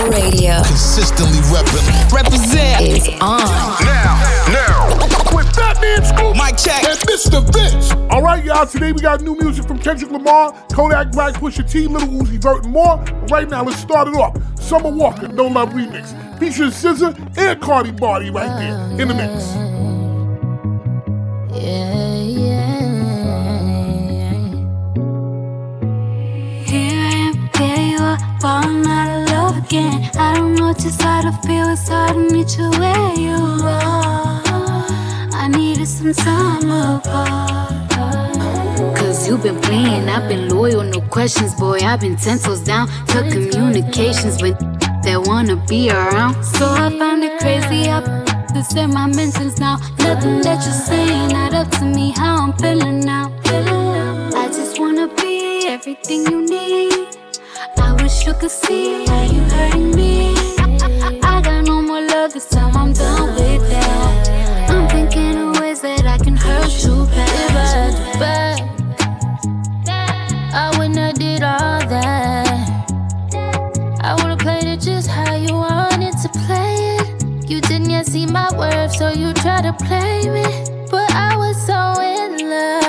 Throttle Radio. Consistently repping. Represent is on. Now, now. With Fatman Scoop Mic check. and Mr. Vince. All right, y'all. Today we got new music from Kendrick Lamar, Kodak Black, Pusha T, Lil Uzi Vert, and more. But right now, let's start it off. Summer Walker, No Love Remix, featuring SZA and Cardi Body right there in the mix. Yeah, yeah. Here I am, there you are, falling out of love again. I don't know just how to feel, it's hard to meet you where you are. I needed some time apart. Cause you've been playing, I've been loyal, no questions, boy. I've been ten toes down, cut communications with that wanna be around. So I find it crazy, I to say my mentions now. Nothing that you're saying, not up to me, how I'm feeling now. I just wanna be everything you need. Wish you could see how you hurting me. I got no more love this time, I'm done with that. I'm thinking of ways that I can hurt you back. If I had back, I wouldn't have did all that. I would've played it just how you wanted to play it. You didn't yet see my worth, so you try to play me. But I was so in love.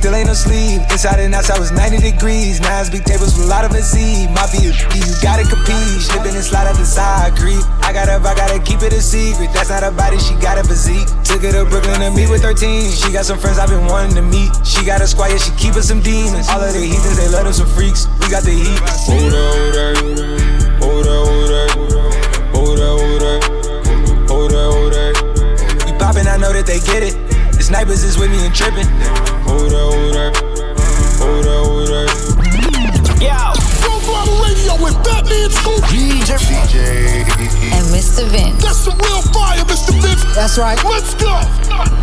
Still ain't no sleep. Inside and outside was 90 degrees. Nines, big tables with a lot of a seed. Mafia, you gotta compete. Slipping and slide at the side, creep. I gotta, I gotta keep it a secret. That's not a body, she got a physique. Took her to Brooklyn to meet with her team. She got some friends I've been wanting to meet. She got a squad, yeah, she keeping some demons. All of the heathens, they love them some freaks. We got the heat. Hold up, hold up, hold up, hold up, hold up, hold up, hold up, hold up. We poppin', I know that they get it. The snipers is with me and tripping. Hold up, hold up, hold up, hold up. Yo. Full Throttle Radio with Fatman Scoop. DJ. DJ. And Mr. Vince. That's some real fire, Mr. Vince. That's right. Let's go.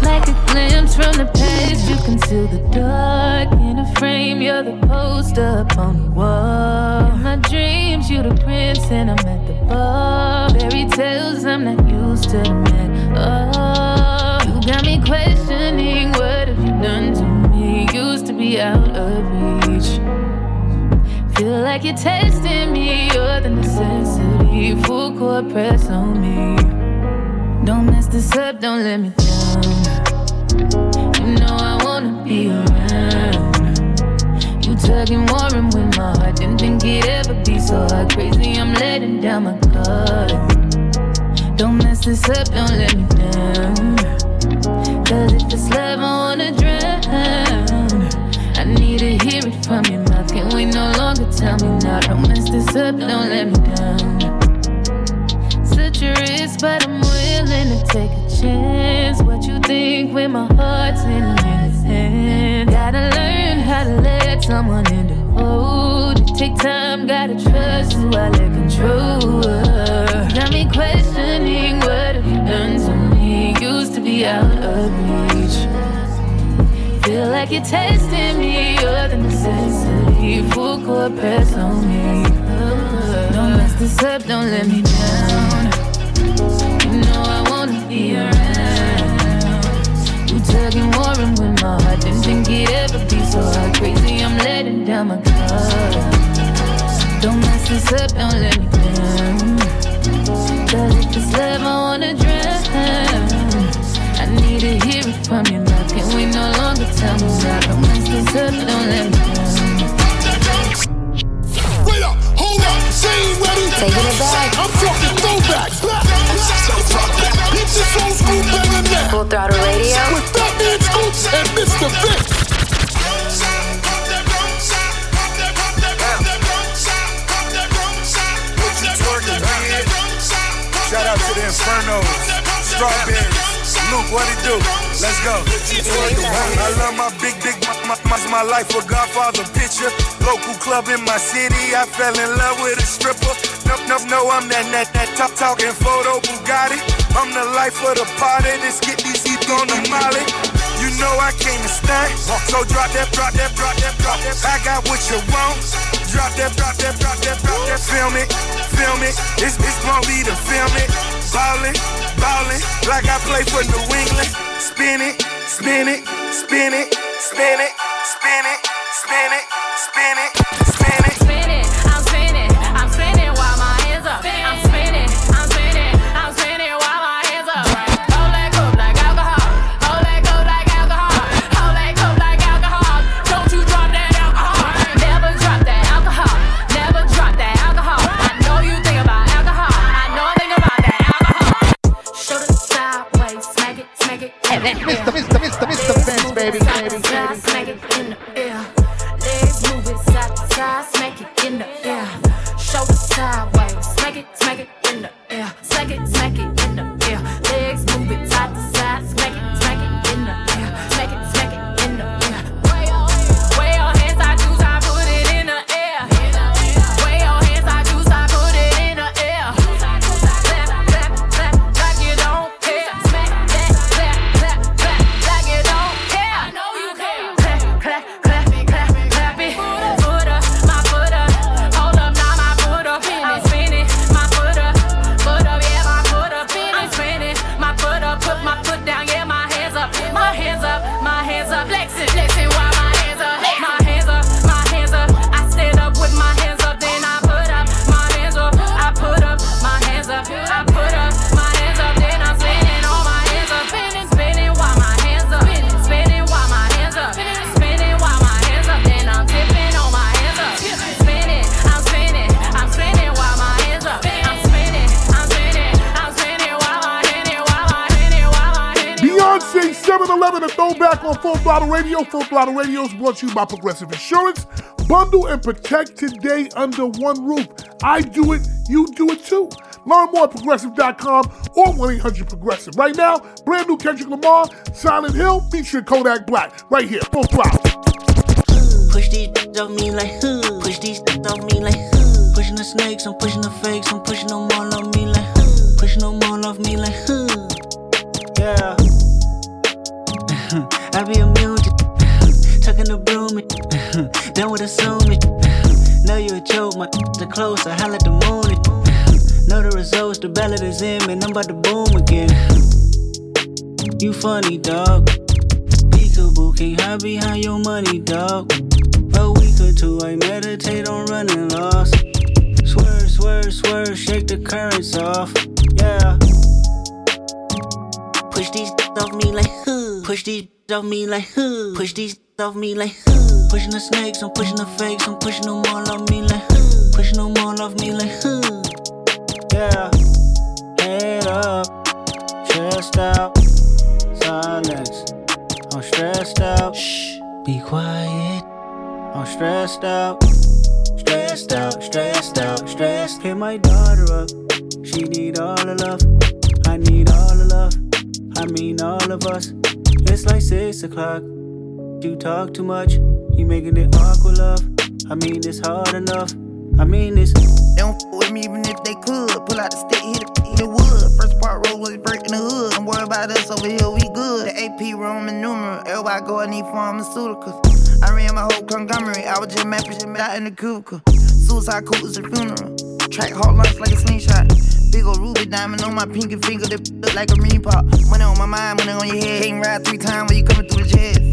Like a glimpse from the past, you conceal the dark in a frame. You're the poster up on the wall. In my dreams, you're the prince, and I'm at the bar. Fairy tales, I'm not used to the man. Oh got me questioning what have you done to me? Used to be out of reach. Feel like you're testing me, you're the necessity. Full court press on me. Don't mess this up, don't let me down. You know I wanna be around. You tugging warm with my heart. Didn't think it'd ever be so hard. Crazy, I'm letting down my guard. Don't mess this up, don't let me down. Cause if it's love, I wanna drown. I need to hear it from your mouth. Can we no longer tell me now? Don't mess this up, don't let me down. Such a risk, but I'm willing to take a chance. What you think when my heart's in his hand? Gotta learn how to let someone in to hold it. Take time, gotta trust who I let control. Got me questioning out of reach. Feel like you're testing me, you're the necessity. Full court press on me. Don't mess this up, don't let me down. You know I wanna be around. You tugging warm with my heart. Didn't think it'd ever be so hard. Crazy, I'm letting down my guard. Don't mess this up, don't let me down. Cause if it's love, I wanna drown. I need to hear it from your mouth. Can we no longer tell me now? Don't mess this up, don't let me down. Wait up, hold up, she ain't ready. Taking it back. I'm talking throwback. Hit this old school banger now. Full throttle radio. With Fatman Scoops and Mr. Vic. What you twerking, man? Shout out to the Infernos, Strawberries. Luke, what it do? Let's go. I love my big, big, my, my, my, life a Godfather picture. Local club in my city, I fell in love with a stripper. No, no, no, I'm that, that, that top talking photo Bugatti. I'm the life of the party. Let's get these heat on the molly. You know I came to stand. So drop that, drop that, drop that, drop that. I got what you want. Drop that, drop that, drop that, drop that. Film it, film it. It's, it's gonna be the film it. Ballin', ballin', like I play for New England. Spin it, spin it, spin it, spin it, spin it, spin it, spin it, spin it. Spinning, I'm spinning, Radio. Full Throttle Radio is brought to you by Progressive Insurance. Bundle and protect today under one roof. I do it, you do it too. Learn more at progressive.com or 1-800-PROGRESSIVE. Right now, brand new Kendrick Lamar, Silent Hill, featuring Kodak Black. Right here, Full Throttle. Push these off me like huh. Push these off me like huh. Pushing the snakes, I'm pushing the fakes, I'm pushing them all off me like huh. Pushing them all off me like huh. Yeah. I be immune to Done with assuming. Know you a joke, my the close, I holla at the moon. Know the results, the ballot is in, man. I'm about to boom again. You funny, dog. Peekaboo, can't hide behind your money, dog. A week or two, I meditate on running lost. Swerve, swerve, swerve, shake the currents off. Yeah. Push these off me like who? Push these off me like who? Push these off me like huh. Pushing the snakes, I'm pushing the fakes, I'm pushing them all off me like huh. Pushing them all off me like huh. Yeah. Head up, stressed out, silence. I'm stressed out. Shh, be quiet. I'm stressed out, stressed out, stressed out, stressed. Hit my daughter up. She need all the love. I need all the love. I mean all of us. It's like six o'clock. You talk too much. You making it awkward, love. I mean it's hard enough. I mean it's. They don't f with me even if they could. Pull out the stick, hit it, hit the wood. First part road was breaking the hood. Don't worry about us over here, we good. The AP Roman numeral. Everybody go and need pharmaceuticals. I ran my whole conglomerate. I was just mapping shit out in the cubicle. Suicide cool is a funeral. Track hard lunch like a slingshot. Big ol' ruby diamond on my pinky finger that look like a ring pop. Money on my mind, money on your head. Can't ride three times when you coming through the chest.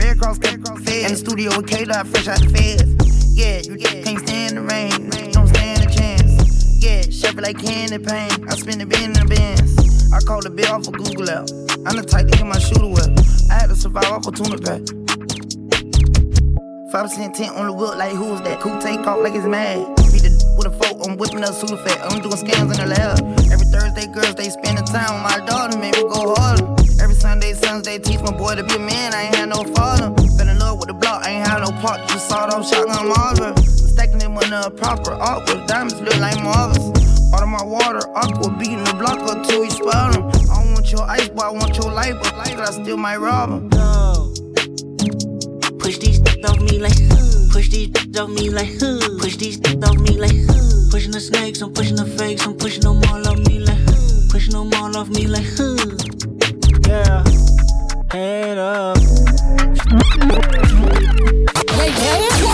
Red Cross, Red Fed. In the studio with K-Dot, fresh out the feds. Yeah, you can't stand the rain. Don't stand a chance. Yeah, shepherd like candy pain. I spin the bin in the bins. I call the bill off of Google out. I'm the type to get my shooter wet. I had to survive off a tuna pack. 5% tent on the wheel, like who's that? Cool take off like it's mad. Beat the with a fork, I'm whipping up Sudafed. I'm doing scams in the lab. Every Thursday, girls, they spending time with my daughter, make me go harder. Every Sunday, Sunday, teach my boy to be a man, I ain't had no father. Fell in love with the block, I ain't had no part, just sawed off shotgun Marvin. Stacking them on a proper awkward, diamonds look like Marvins. Out of my water, aqua, beating the block up till you spout 'em. I don't want your ice, but I want your life, but like I still might rob 'em. No. Push these off me like huh. Push these off me like huh. Push these off me like huh. Pushing the snakes, I'm pushing the fakes, I'm pushing them all off me like huh. Pushing them all off me like huh. Yeah. Head up. Why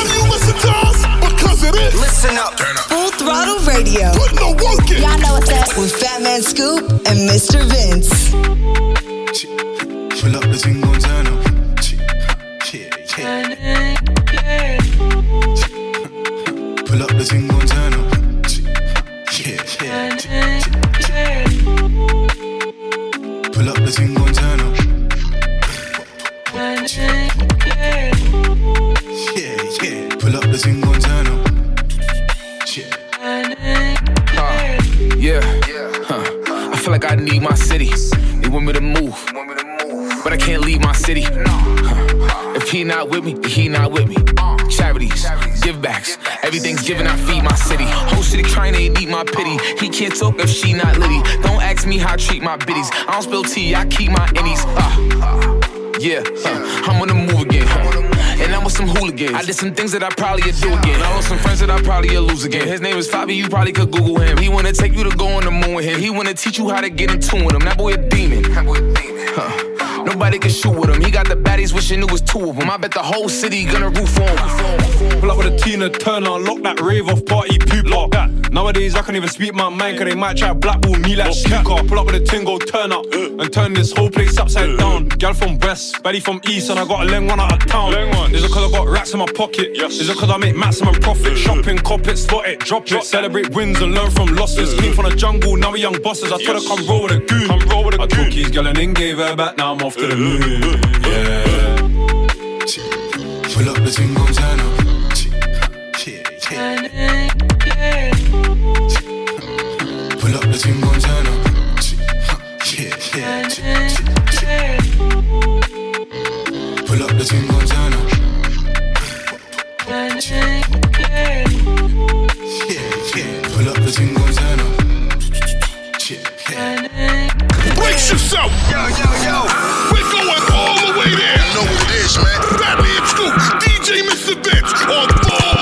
do you listen to us? Because it is. Listen up. Full throttle radio. Put no work in. Y'all know what's up. With Fat Man Scoop and Mr. Vince. Pull up the thing gon' turn up. Yeah, yeah. Pull up the thing gon' turn up. Yeah, yeah. Pull up the thing gon' turn up. Like I need my city. They want me to move, but I can't leave my city. If he not with me, he not with me. Charities, give backs, everything's given. I feed my city. Whole city trying eat my pity. He can't talk if she not litty. Don't ask me how I treat my biddies. I don't spill tea, I keep my innies. Uh, yeah, huh. I'm on the move again. Huh. And I'm with some hooligans. I did some things that I probably would do again. I lost some friends that I probably would lose again. His name is Fabi, you probably could Google him. He wanna take you to go on the moon with him. He wanna teach you how to get in tune with him. That boy a demon. Huh. Nobody can shoot with him. He got the baddies wishing it was two of them. I bet the whole city gonna roof on him. Pull up with a Tina Turner, lock that rave off party pooper. That. Nowadays I can't even speak my mind, cause they might try blackball me like snooker. Pull up with a tingo, turn up, uh. and turn this whole place upside uh. down. Gal from west, baddie from east, and I got a leng one out of town. Is it cause I got racks in my pocket? Yes. Is it cause I make maximum profit? Uh. Shopping, cop it, spot it, drop it. Celebrate wins and learn from losses. Came from the jungle, now we young bosses. I told her come roll with a goon. Come roll with a I took his gal and then gave her back, now I'm off Yeah. Pull up the yeah. Pull up the. Yeah. Pull up the yeah. Pull up the. Brace yourself. Yo, yo, yo. We're going all the way there. You know what it is, man. Fatman Scoop, DJ Mr. Vince on Full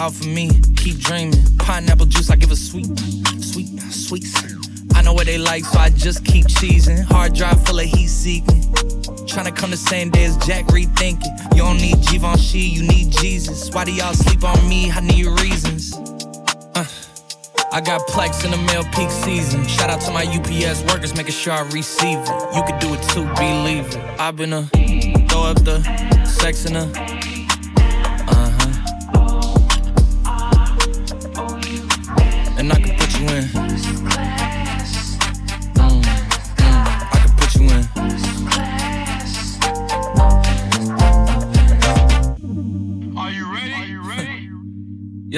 out for me. Keep dreaming. Pineapple juice, I give a sweet, sweet, sweet. I know what they like, so I just keep cheesing. Hard drive full of heat seeking. Tryna come the same day as Jack rethinking. You don't need Givenchy, you need Jesus. Why do y'all sleep on me? I need reasons. Uh. I got plex in the mail peak season. Shout out to my UPS workers, making sure I receive it. You could do it too, believe it. I've been a throw up the sex in a.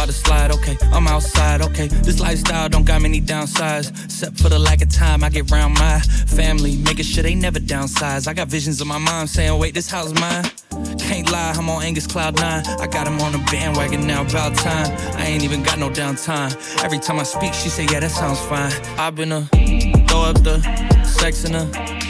About to slide, okay. I'm outside, okay. This lifestyle don't got many downsides. Except for the lack of time I get round my family, making sure they never downsize. I got visions of my mom saying, wait, this house is mine. Can't lie, I'm on Angus Cloud 9. I got him on a bandwagon now, about time. I ain't even got no downtime. Every time I speak, she say, yeah, that sounds fine. I've been a throw up the sex in a.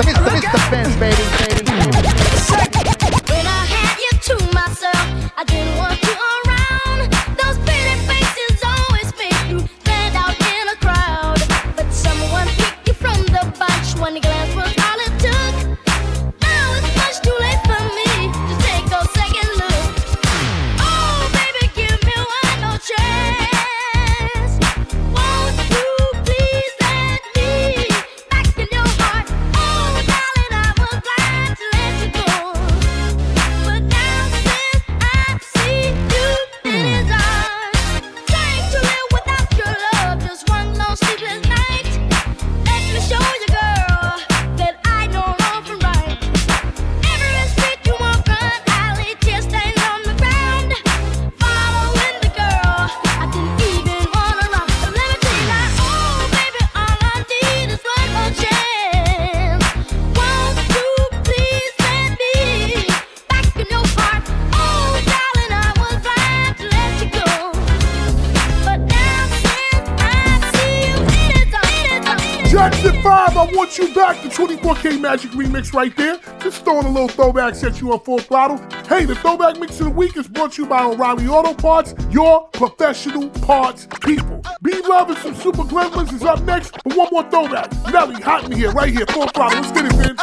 Mr. Mr. 24K remix right there. Just throwing a little throwback, set you on full throttle. Hey, the throwback mix of the week is brought to you by O'Reilly Auto Parts, your professional parts people. Be Love and some Super Gremlins is up next, but one more throwback. Nelly, hot in here, right here, full throttle. Let's get it, Vince.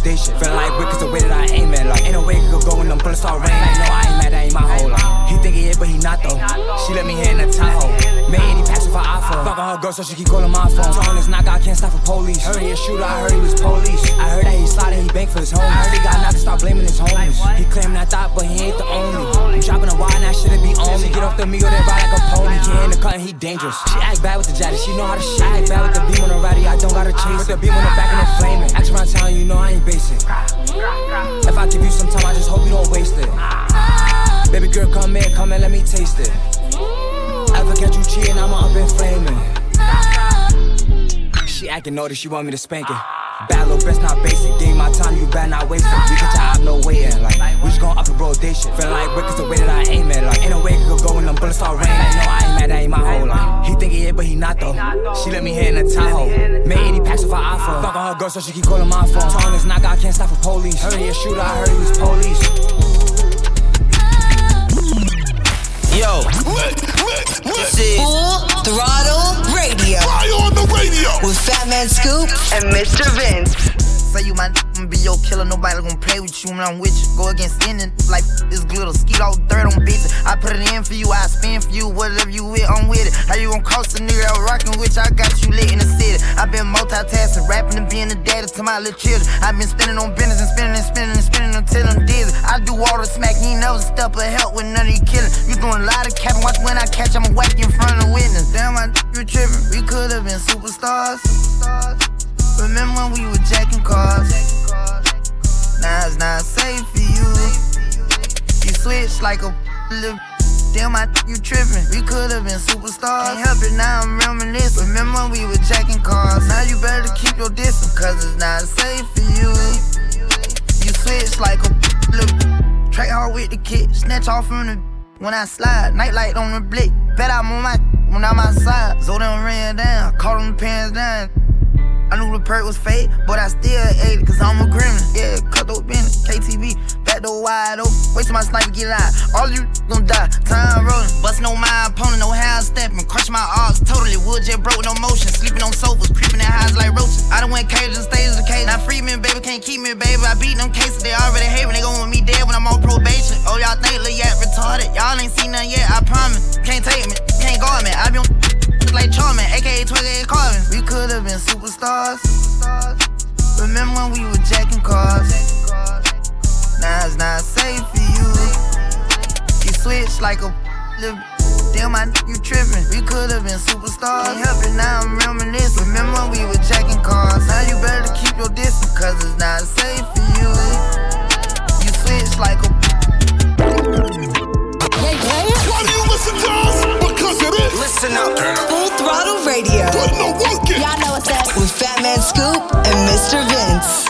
Rotation. Feeling like wick is the way that I aim it. Like, ain't no way it could go when them bullets start raining. Like, no, I ain't mad, that ain't my whole life. He think he is, but he not though. She let me hit girl, so she keep calling my phone. Throwing this knock, I can't stop for police. Heard he a shooter, I heard he was police. I heard that he slotted, he banked for his home. I heard he got knocked, start blaming his homies. He claiming I thought, but he ain't the only. I'm dropping a wide, now shouldn't be on me. Get off the Migo, then ride like a pony. Get in the cut, and he dangerous. She act bad with the jaddy, she know how to shit. I act bad with the beam on the ratty, I don't gotta chase. With the beam on the back and it flaming. Ask around town, you know I ain't basic. If I give you some time, I just hope you don't waste it. Baby girl, come in, come in, let me taste it. Ever catch you cheating, I'ma up and flaming. She acting naughty, she want me to spank it. Bad little bitch, not basic. Give me my time, you better not waste it. We get your op, no waiting. Like, we just gon' up the rotation. Feeling like wick is the way that I aim it. Like, ain't no way it could go when them bullets start raining. Like, no, I ain't mad, that ain't my whole life. He think he is, but he not though. She let me hit in the Tahoe. Made 80 packs of her iPhone. on her girl, so she keep calling my phone. Throwing this knock, I can't stop for police. Heard he a shooter, I heard he was police. Yo. This is Full Throttle Radio. Fire on the radio. With Fat Man Scoop and Mr. Vince. Say you my Be your killer, nobody gon' play with you when I'm with you. Go against any like this glitter, skeet all dirt on bitches. I put it in for you, I spin for you, whatever you with, I'm with it. How you gon' cost a nigga out rockin' you? I got you lit in the city. i been multitasking, rapping and being a daddy to my little children. i been spinning on business and spinning and spinning and spinning until I'm dizzy. I do all the smack, you ain't never step of help with none of you killing. You doing a lot of capping, watch when I catch, I'ma whack you in front of witness. Damn, I you tripping. We could've been superstars. Remember when we were jacking cars? Now it's not safe for you. You switch like a little. Damn, I think you tripping. We could've been superstars. Can't help it, now I'm reminiscing. Remember we were jacking cars? Now you better keep your distance, cause it's not safe for you. You switch like a little. Track hard with the kid, snatch off from the. When I slide, nightlight on the blick. Bet I'm on my when I'm outside. So them ran down, caught them pants down. I knew the perk was fake, but I still ate it, cause I'm a gremlin. Yeah, cut those business, KTV, back door wide open. Wait till my sniper get out. All you gon' die, time rolling. Bustin' on my opponent, no hand stepping. Crush my arcs, totally wood jet broke, no motion. Sleeping on sofas, creeping in highs like roaches. I done went cages and stages the cage. Now free baby, can't keep me, baby. I beat them cases, they already hate me. They gon' want me dead when I'm on probation. Oh, y'all think Lil Yak retarded? Y'all ain't seen nothing yet, I promise. Can't take me, can't guard me. I been like Charmin, aka Twiggy Carvin. We could've been superstars. Remember when we were jacking cars? Now it's not safe for you. You switch like a little. Damn, I you tripping. We could've been superstars. Can't help it, now I'm reminiscing. Remember when we were jacking cars? Now you better keep your distance, cause it's not safe for you. You switch like a. Why do you listen to us? Because it is. Listen up. Throttle Radio. Put no work in. Y'all know what's up. With Fat Man Scoop and Mr. Vince.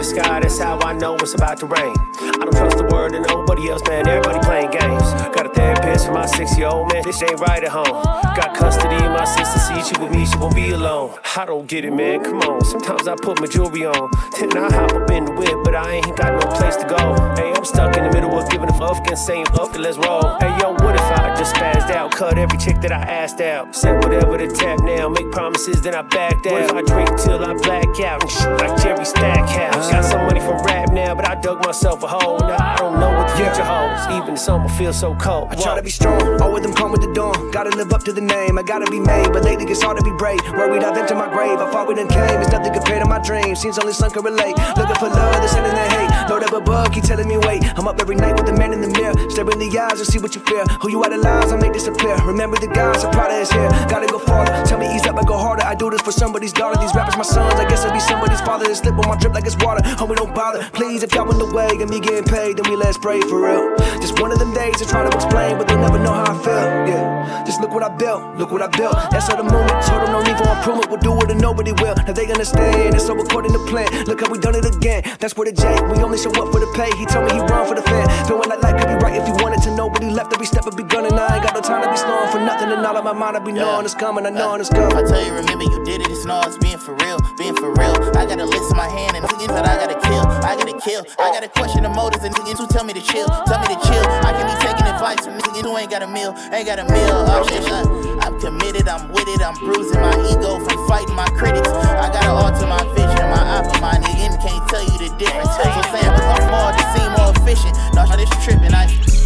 Look up to the sky, that's how I know it's about to rain. I don't trust the word of nobody else, man. Everybody playing games. Got a therapist for my six year old man. This ain't right at home. Got custody of my sister, see she with me, she won't be alone. I don't get it, man. Come on. Sometimes I put my jewelry on. Then I hop up in the whip, but I ain't got no place to go. Hey, I'm stuck in the middle of giving a fuck and saying fuck it, let's roll. Hey, yo, what if I just spazzed out? Cut every chick that I asked out. Said whatever to tap now. Make promises, then I backed out. What if I drink till I black out and shit like Jerry Stackhouse? Got some money from rap now, but I dug myself a hole. Now I don't know what the future holds. Even the summer feels so cold. I try to be strong, all with them come with the dawn. Gotta live up to the name, I gotta be made. But lately it's hard to be brave. Worried I've entered my grave. I fought with and came, it's nothing compared to my dreams. Seems only some can relate. Looking for love, they're sending the hate. Load up above, keep telling me wait. I'm up every night with the man in the mirror. Stare in the eyes and see what you fear. Who you idolize, I make disappear. Remember the guys, I'm proud of his hair. Gotta go farther. Tell me ease up, I go harder. I do this for somebody's daughter. These rappers, my sons. I guess I'll be somebody's father. They slip on my drip like it's water. Homie, don't bother. Please, if y'all in the way and me getting paid, then we let's pray for real. Just one of them days to try to explain, but they'll never know how I feel. Yeah, just look what I built, look what I built. That's how the moment. Told them no need for improvement. We'll do it and nobody will. Now they understand. It's so according to plan. Look how we done it again. That's where the J. We only show up for the pay. He told me he run for the fan. Feeling like life could be right if you wanted Nobody left every step of be gunning. I ain't got no time to be slowing for nothing. And all of my mind, I be knowing it's coming. I uh, know it's coming. I tell you, remember you did it. It's no, it's being for real, being for real. I got a list in my hand and niggas that I gotta kill. I gotta kill. I gotta question the motives and niggas who tell me to chill. Tell me to chill. I can be taking advice from niggas who ain't got a meal, ain't got a meal. Oh shit, son. I'm committed. I'm with it. I'm bruising my ego from fighting my critics. I gotta alter my vision, my eye for my nigga. Can't tell you the difference. So saying become more to seem more efficient. No, this tripping. I.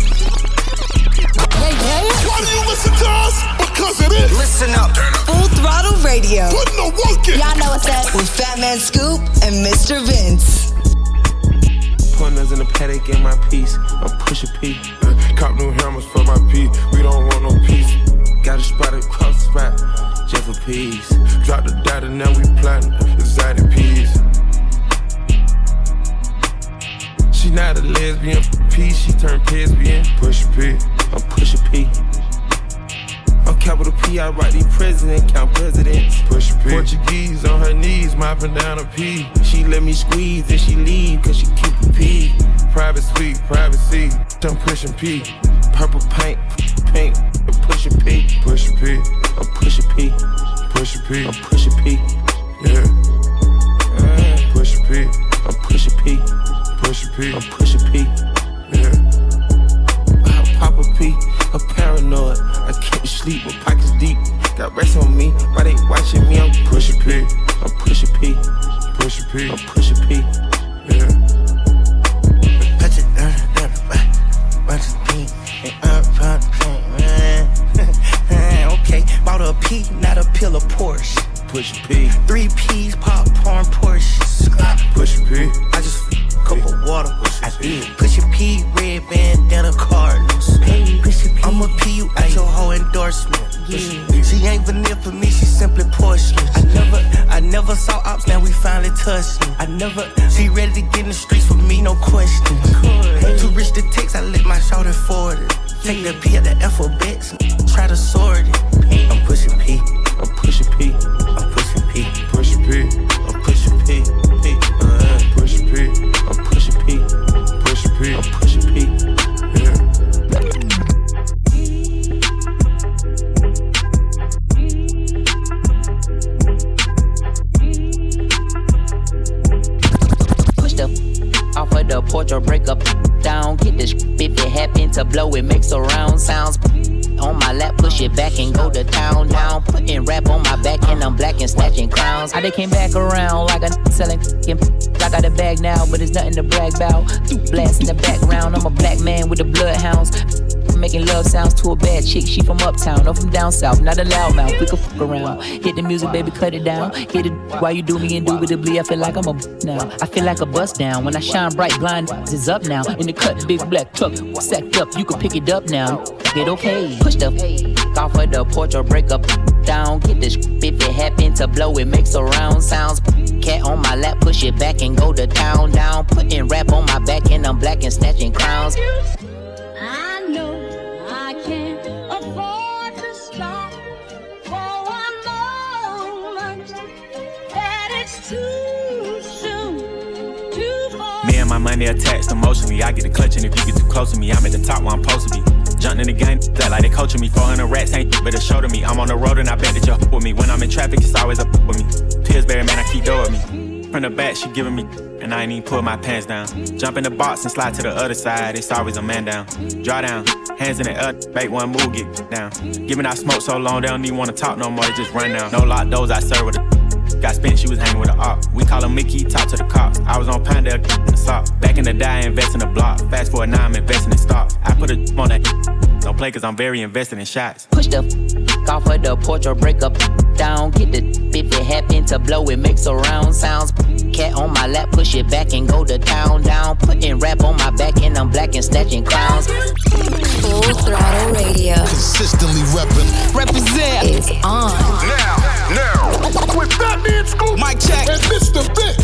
Why do you listen to us? Because it is. Listen up. Full Throttle Radio. Put no work in. Y'all know what's up. With Fatman Scoop and Mr. Vince. Pointers in the paddock in my piece. I'm pushing P. Uh, cop new hammers for my P. We don't want no peace. Got a spot across the spot. Just for peace. Drop the data, now we plotting. Exotic peas. She not a lesbian for peace. She turned lesbian. Push P. I'm pushing P. I'm capital P, I write the president, count presidents. Push P. Portuguese on her knees, mopping down a P. She let me squeeze and she leave, cause she keep a P. Private suite, privacy, I'm pushing P. Purple paint, paint, I'm pushing P. Pushing P. I'm pushing P. Pushing P. I'm pushing P. Yeah. Uh, pushing P. I'm pushing P. Pushing P. I'm pushing P. now, but it's nothing to brag about. Blast in the background, I'm a black man with the bloodhounds. Making love sounds to a bad chick, she from uptown or from down south, not a loudmouth. We can fuck around. Hit the music, baby, cut it down. Hit it while you do me indubitably. I feel like I'm a now. I feel like a bust down when I shine bright. Blind is up now. In the cut, big black truck, sacked up. You can pick it up now. Get okay. Push the off of the porch or break up down. Get this if it happen to blow, it makes a round sounds. Cat on my lap, push it back and go to town down. Putting rap on my back and I'm black and snatching crowns. I know I can't afford to stop for one moment. That it's too soon, too far. Me and my money attached emotionally. I get the clutch, and if you get too close to me, I'm at the top where I'm supposed to be. Jumping in the game, that like they coaching me. 400 rats ain't but a show to me. I'm on the road and I bet that you're with me. When I'm in traffic, it's always up with me. Pillsbury, man, I keep doing me. From the back, she giving me, and I ain't even pull my pants down. Jump in the box and slide to the other side. It's always a man down. Draw down, hands in the air, make one move, get down. Giving out smoke so long, they don't even wanna talk no more. They just run down. No lock doors, I serve with a. Got spent, she was hanging with a op. We call him Mickey, talk to the cops. I was on Pinedale in the sock. Back in the day, I invest in the block. Fast forward now, I'm investing in stock. I put a on that. Don't play cause I'm very invested in shots. Push the f- off of the porch or break up down. Get the if it happen to blow, it makes surround sounds. Cat on my lap, push it back and go to town down. Putting rap on my back and I'm black and snatching crowns. Full throttle radio. Consistently reppin'. Represent is on. Now, now, with that Fatman Scoop, Mike check. and Mr. Vince.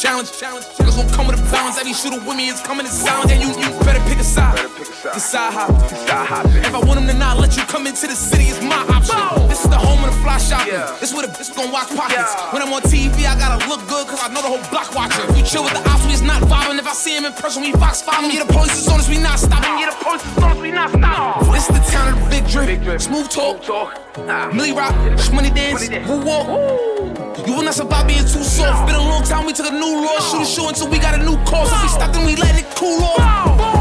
Challenge. Challenge. Niggas gonna come with a balance. Every shooter with me is coming in silence. And you, you better pick a side. Decide how. If I want them to not let you come into the city, it's my option. This is the home of the fly shopping. This is where the bitch gon' watch pockets. When I'm on TV, I gotta look good, cause I know the whole block watching. You chill with the ops, we is not vibing. If I see him in person, we fox five Yeah, the police is on us, we not stopping. Yeah, the police is on us, we not stopping. This is the town of the big drip. Smooth talk. Millie Rock, money dance, woo walk. You not survive being too soft. Been a long time, we took a new law. Shoot a show until we got a new cause. If we stop, then we let it cool off.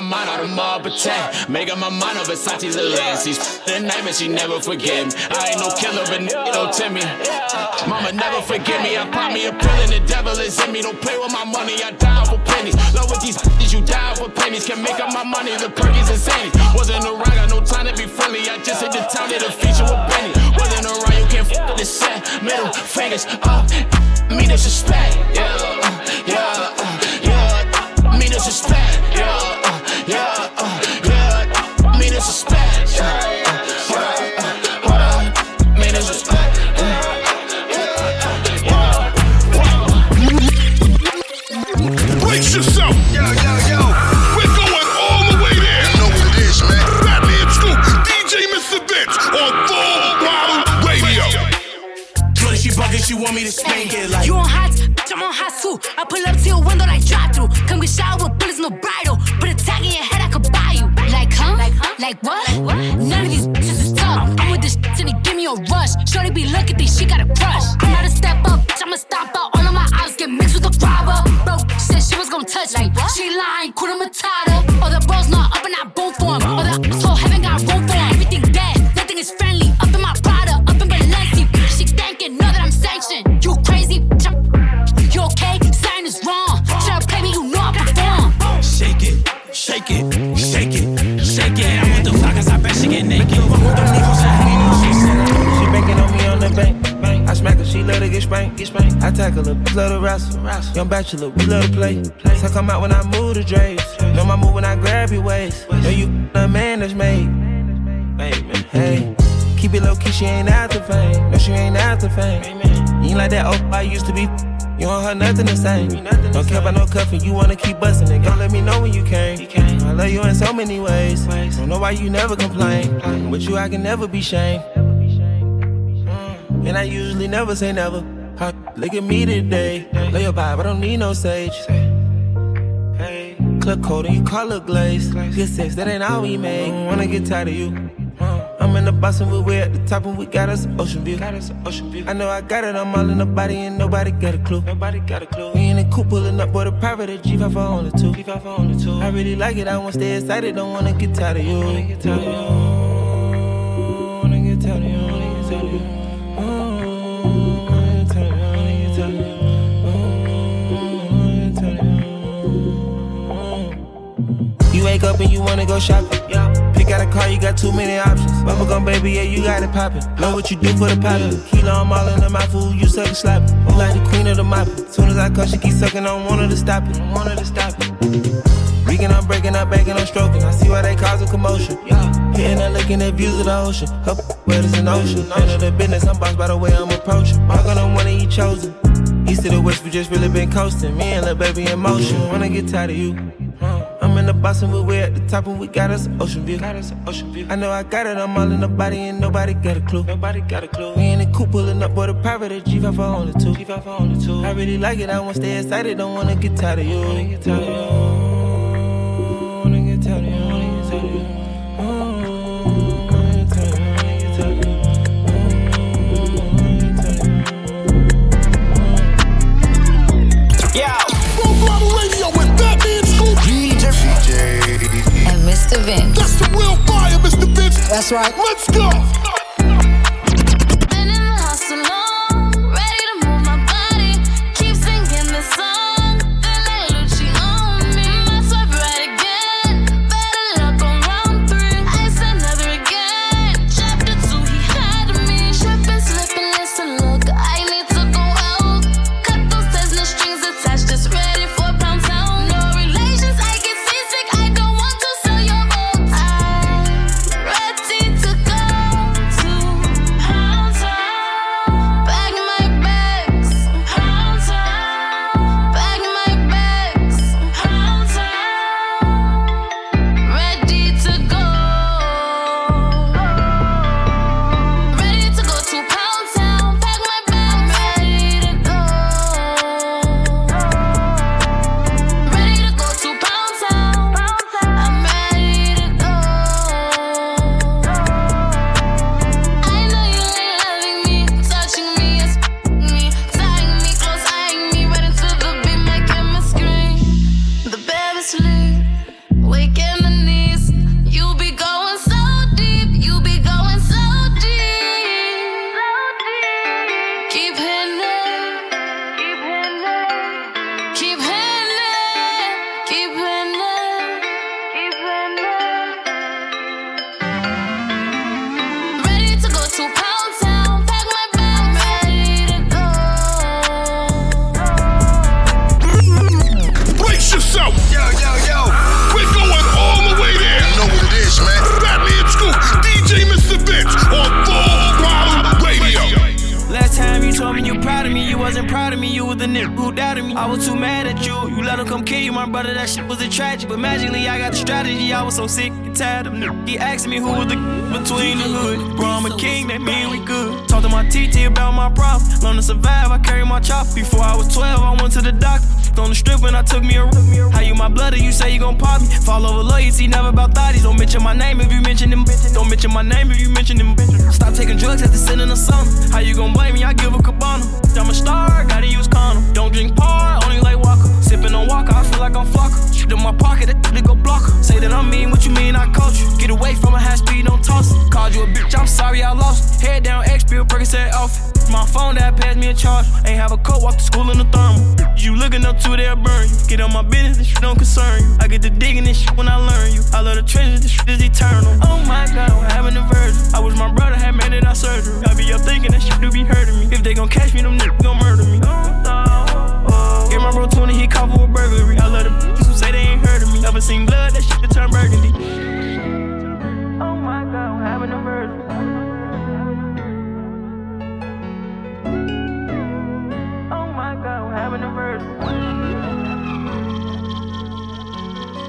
My mind out of attack. Make up my mind of Versace's and Lancey's. The nightmare, she never forget me. I ain't no killer, but nigga don't tempt me. Mama never forgive me. I pop me a pill and the devil is in me. Don't play with my money, I die for pennies. Love with these bitches, you die for pennies. Can make up my money, the perky's insane. Wasn't around, got no time to be friendly. I just hit the town, did a feature with Benny. Wasn't around, you can't f with the set. Middle fingers up, me disrespect. Yeah, I pull up to your window like drive through. Come get shot with bullets, no bridle. Put a tag in your head, I could buy you. Like, huh? Like, huh? Like what? None of these bitches is tough. I'm with this shit and they give me a rush. Shorty be looking, think she got a crush. I'm about to step up, bitch, I'ma stop out. All of my eyes get mixed with the robber. Bro, said she was gonna touch me. She lying, Kuna Matata. Get. Get. I tackle bitch, love to wrestle. Young bachelor, we love to play. So come out when I move the drapes. Know my move when I grab your waist. Know you a man that's made. Man. Hey, keep it low key, she ain't after fame. No, she ain't after fame. You ain't like that old I used to be. You don't have nothing the same. Don't care about no cuffing, you wanna keep busting it. Don't let me know when you came. I love you in so many ways. Don't know why you never complain. But you, I can never be shamed. Mm. And I usually never say never. Huh, Look at me today. Lay your vibe, I don't need no sage. Hey, club cold and you it glaze. Good sex, that ain't all we make. Wanna get tired of you. I'm in the and we're way at the top and we got us an ocean view. Got us an ocean view. I know I got it, I'm all in the body and nobody got a clue. Nobody got a clue. We in the coupe pulling up, boy, the private a G5 for only two. G5 for only two. I really like it, I wanna stay excited, don't wanna get tired of you. Wanna get tired of you. Up and you wanna go shopping. Yeah. Pick out a car, you got too many options. Bubblegum baby, yeah, you got it poppin'. Know what you do for the pattern. Kilo, I'm all in the mouth, food, you suck and slap it. You oh. like the queen of the mop. Soon as I come, she keep sucking, I don't want her to stop it. I want her to stop it. Reeking, I'm breaking, I'm banking, I'm stroking. I see why they cause a commotion. Yeah. Hitting and looking at views of the ocean. Up where there's an ocean. None of the business, I'm bossed by the way I'm approaching. On one of you chosen. East to the west, we just really been coasting. Me and little baby in motion. Wanna get tired of you. The we're way at the top and we got us an ocean view. Got us an ocean view. I know I got it, I'm all in the body and nobody got a clue. Nobody got a clue. We in the coupe pulling up, boy, the private a G5 for only two. G5 for only two. I really like it, I wanna stay excited, don't wanna get tired of you. Wanna get tired of you. Mr. Vince. That's the real fire, Mr. Vince. That's right. Let's go. Took me a How you my blood, you say you gon' pop me? Fall over loyalty, never about thotties. Don't mention my name if you mention them. Don't mention my name if you mention them. Stop taking drugs after sitting the sun. How you gon' blame me? I give a cabana. I'm a star, gotta use condom. Don't drink par, only like Walker. Sippin' on Walker, I feel like I'm flocker. Shoot in my pocket, that they go block. Say that I'm mean, what you mean? I caught you. Get away from a high speed, don't toss it. Called you a bitch, I'm sorry I lost. Head down, X bill, Percocet off. My phone that passed me a charge. Ain't have a coat, walk to school in the thermal. You looking up to they'll burn you. Get on my business, this shit don't concern you. I get to digging this shit when I learn you. I love the treasures, this shit is eternal. Oh my god, I'm having a virgin. I wish my brother had made it out surgery. I be up thinking that shit do be hurting me. If they gon' catch me, them niggas gon' murder me. Get my bro 20, he caught for a burglary. I love the who say they ain't heard me. Never seen blood, that shit turn burgundy. Oh my god, I'm having a virgin. I'm having a virgin.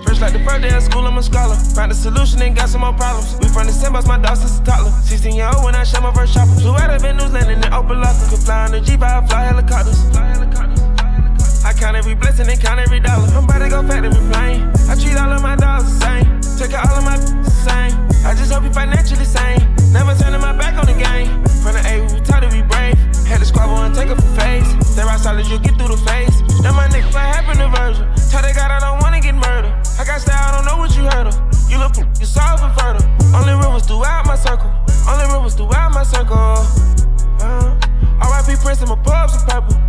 First like the first day of school, I'm a scholar. Found a solution and got some more problems. We from the same my dog since a toddler. 16 year old when I shot my first chopper. Flew out of Venues, landing in the open locker. Could fly on the G5, fly helicopters. I count every blessing and count every dollar. I'm about to go factory plane. I treat all of my dogs the same. Take out all of my same. I just hope you financially sane. Never turning my back on the game. From the A, we taught to be brave. Had to squabble and take up for face. Stay right solid, you'll get through the face. Now my niggas what happened to Virgil. Tell the God I don't wanna get murdered. I got style, I don't know what you heard of. You look, you soft and fertile. Only rivers throughout my circle. Only rivers throughout my circle. Uh, RIP Prince and my pubs and purple.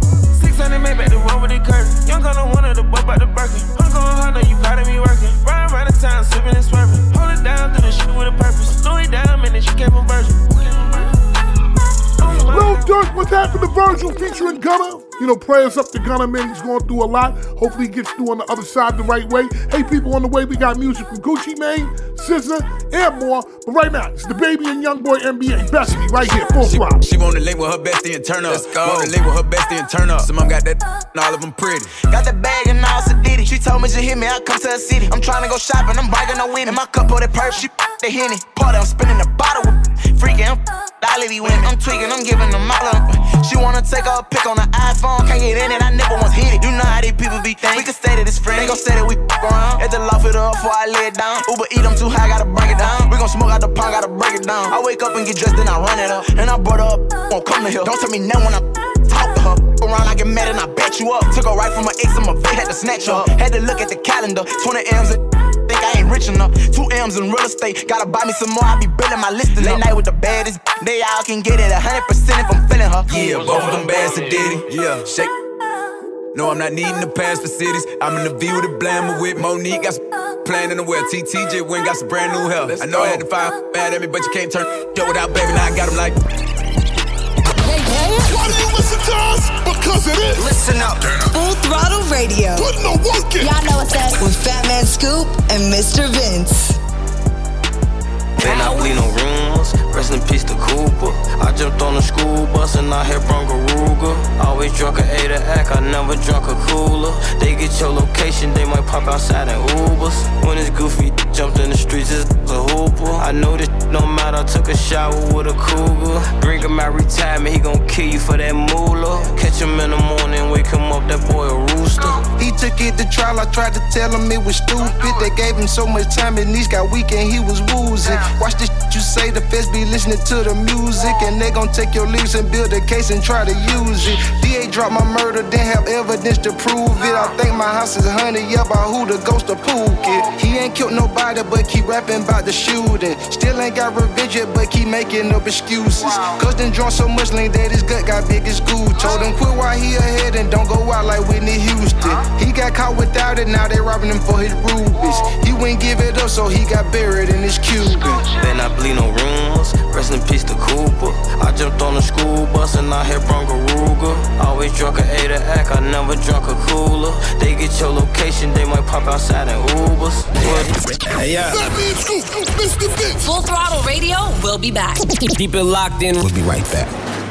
Happened to featuring Gunna? You know, prayers up to Gunna, man. He's going through a lot. Hopefully, he gets through on the other side the right way. Hey, people, on the way, we got music from Gucci Mane, SZA, and more. But right now, it's the baby and young boy NBA Bestie right here, full She, throttle. she wanna link with her bestie and turn up. Let's go. Wanna link with her bestie and turn up. Some mom got that and all of them pretty. Got the bag and all Sadiddy. She told me to hit me, I come to the city. I'm trying to go shopping, I'm biking no winning. My cup of that perp, she the henny. Party, I'm spinning the bottle with freaking. All these women. I'm tweaking, I'm giving them all up. She wanna take a pic on the iPhone, can't get in it, I never once hit it. You know how these people be thinking. We can say that it's friends, they gon' say that we f around. At the loft, it up before I lay it down. Uber eat, I'm too high, gotta break it down. We gon' smoke out the pond, gotta break it down. I wake up and get dressed, then I run it up. And I brought her up, won't come to here. Don't tell me no when I talk her. Around, I get mad and I bet you up. Took her right from my ex, I'm a had to snatch her. up. Had to look at the calendar, 20 M's and I ain't rich enough. Two M's in real estate, gotta buy me some more. I be building my list. Late night with the baddest, they all can get it 100% if I'm feeling her. Yeah, both of them bands to Diddy. Yeah, shake. No, I'm not needing the pass for cities. I'm in the V with a blammer with Monique. Got some plan in the well. TTJ went got some brand new help. I know I had to find bad at me, but you can't turn yo without baby. Now I got him like. Why do you listen to us? Because it is. Listen up. Full Throttle Radio. Putting the work in. Y'all know what's up. With Fatman Scoop and Mr. Vince. Then I bleed no rumors. Rest in peace to Cooper. I jumped on the school bus and I hit Bronco Ruger. Always drunk a A to act, I never drunk a cooler. They get your location, they might pop outside in Ubers. When it's goofy, jumped in the streets, it's a hooper. I know this no matter, I took a shower with a cougar. Bring him out retirement, he gon' kill you for that moolah. Catch him in the morning, wake him up, that boy a rooster. He took it to trial, I tried to tell him it was stupid. They gave him so much time, and knees got weak and he was woozy. Watch this you say, the feds be listening to the music, and they gon' take your lyrics and build a case and try to use it. DA dropped my murder, didn't have evidence to prove it. I think my house is hunted up by who the ghost of Pookie. He ain't killed nobody, but keep rapping about the shooting. Still ain't got revenge yet, but keep making up excuses. Cause then drunk so much lean that his gut got big as goo. Told him quit while he ahead and don't go out like Whitney Houston. He got caught without it, now they robbing him for his rubies. He wouldn't give it up, so he got buried in his Cuban. Then I bleed no rumors. Rest in peace to Cooper. I jumped on the school bus and I hit Bronco Ruger. Always drunk a A to act, I never drunk a cooler. They get your location, they might pop outside in Ubers. Hey, yeah. That means Scoop, Mr. Vince. Full Throttle Radio we'll be back. Keep it locked in. We'll be right back.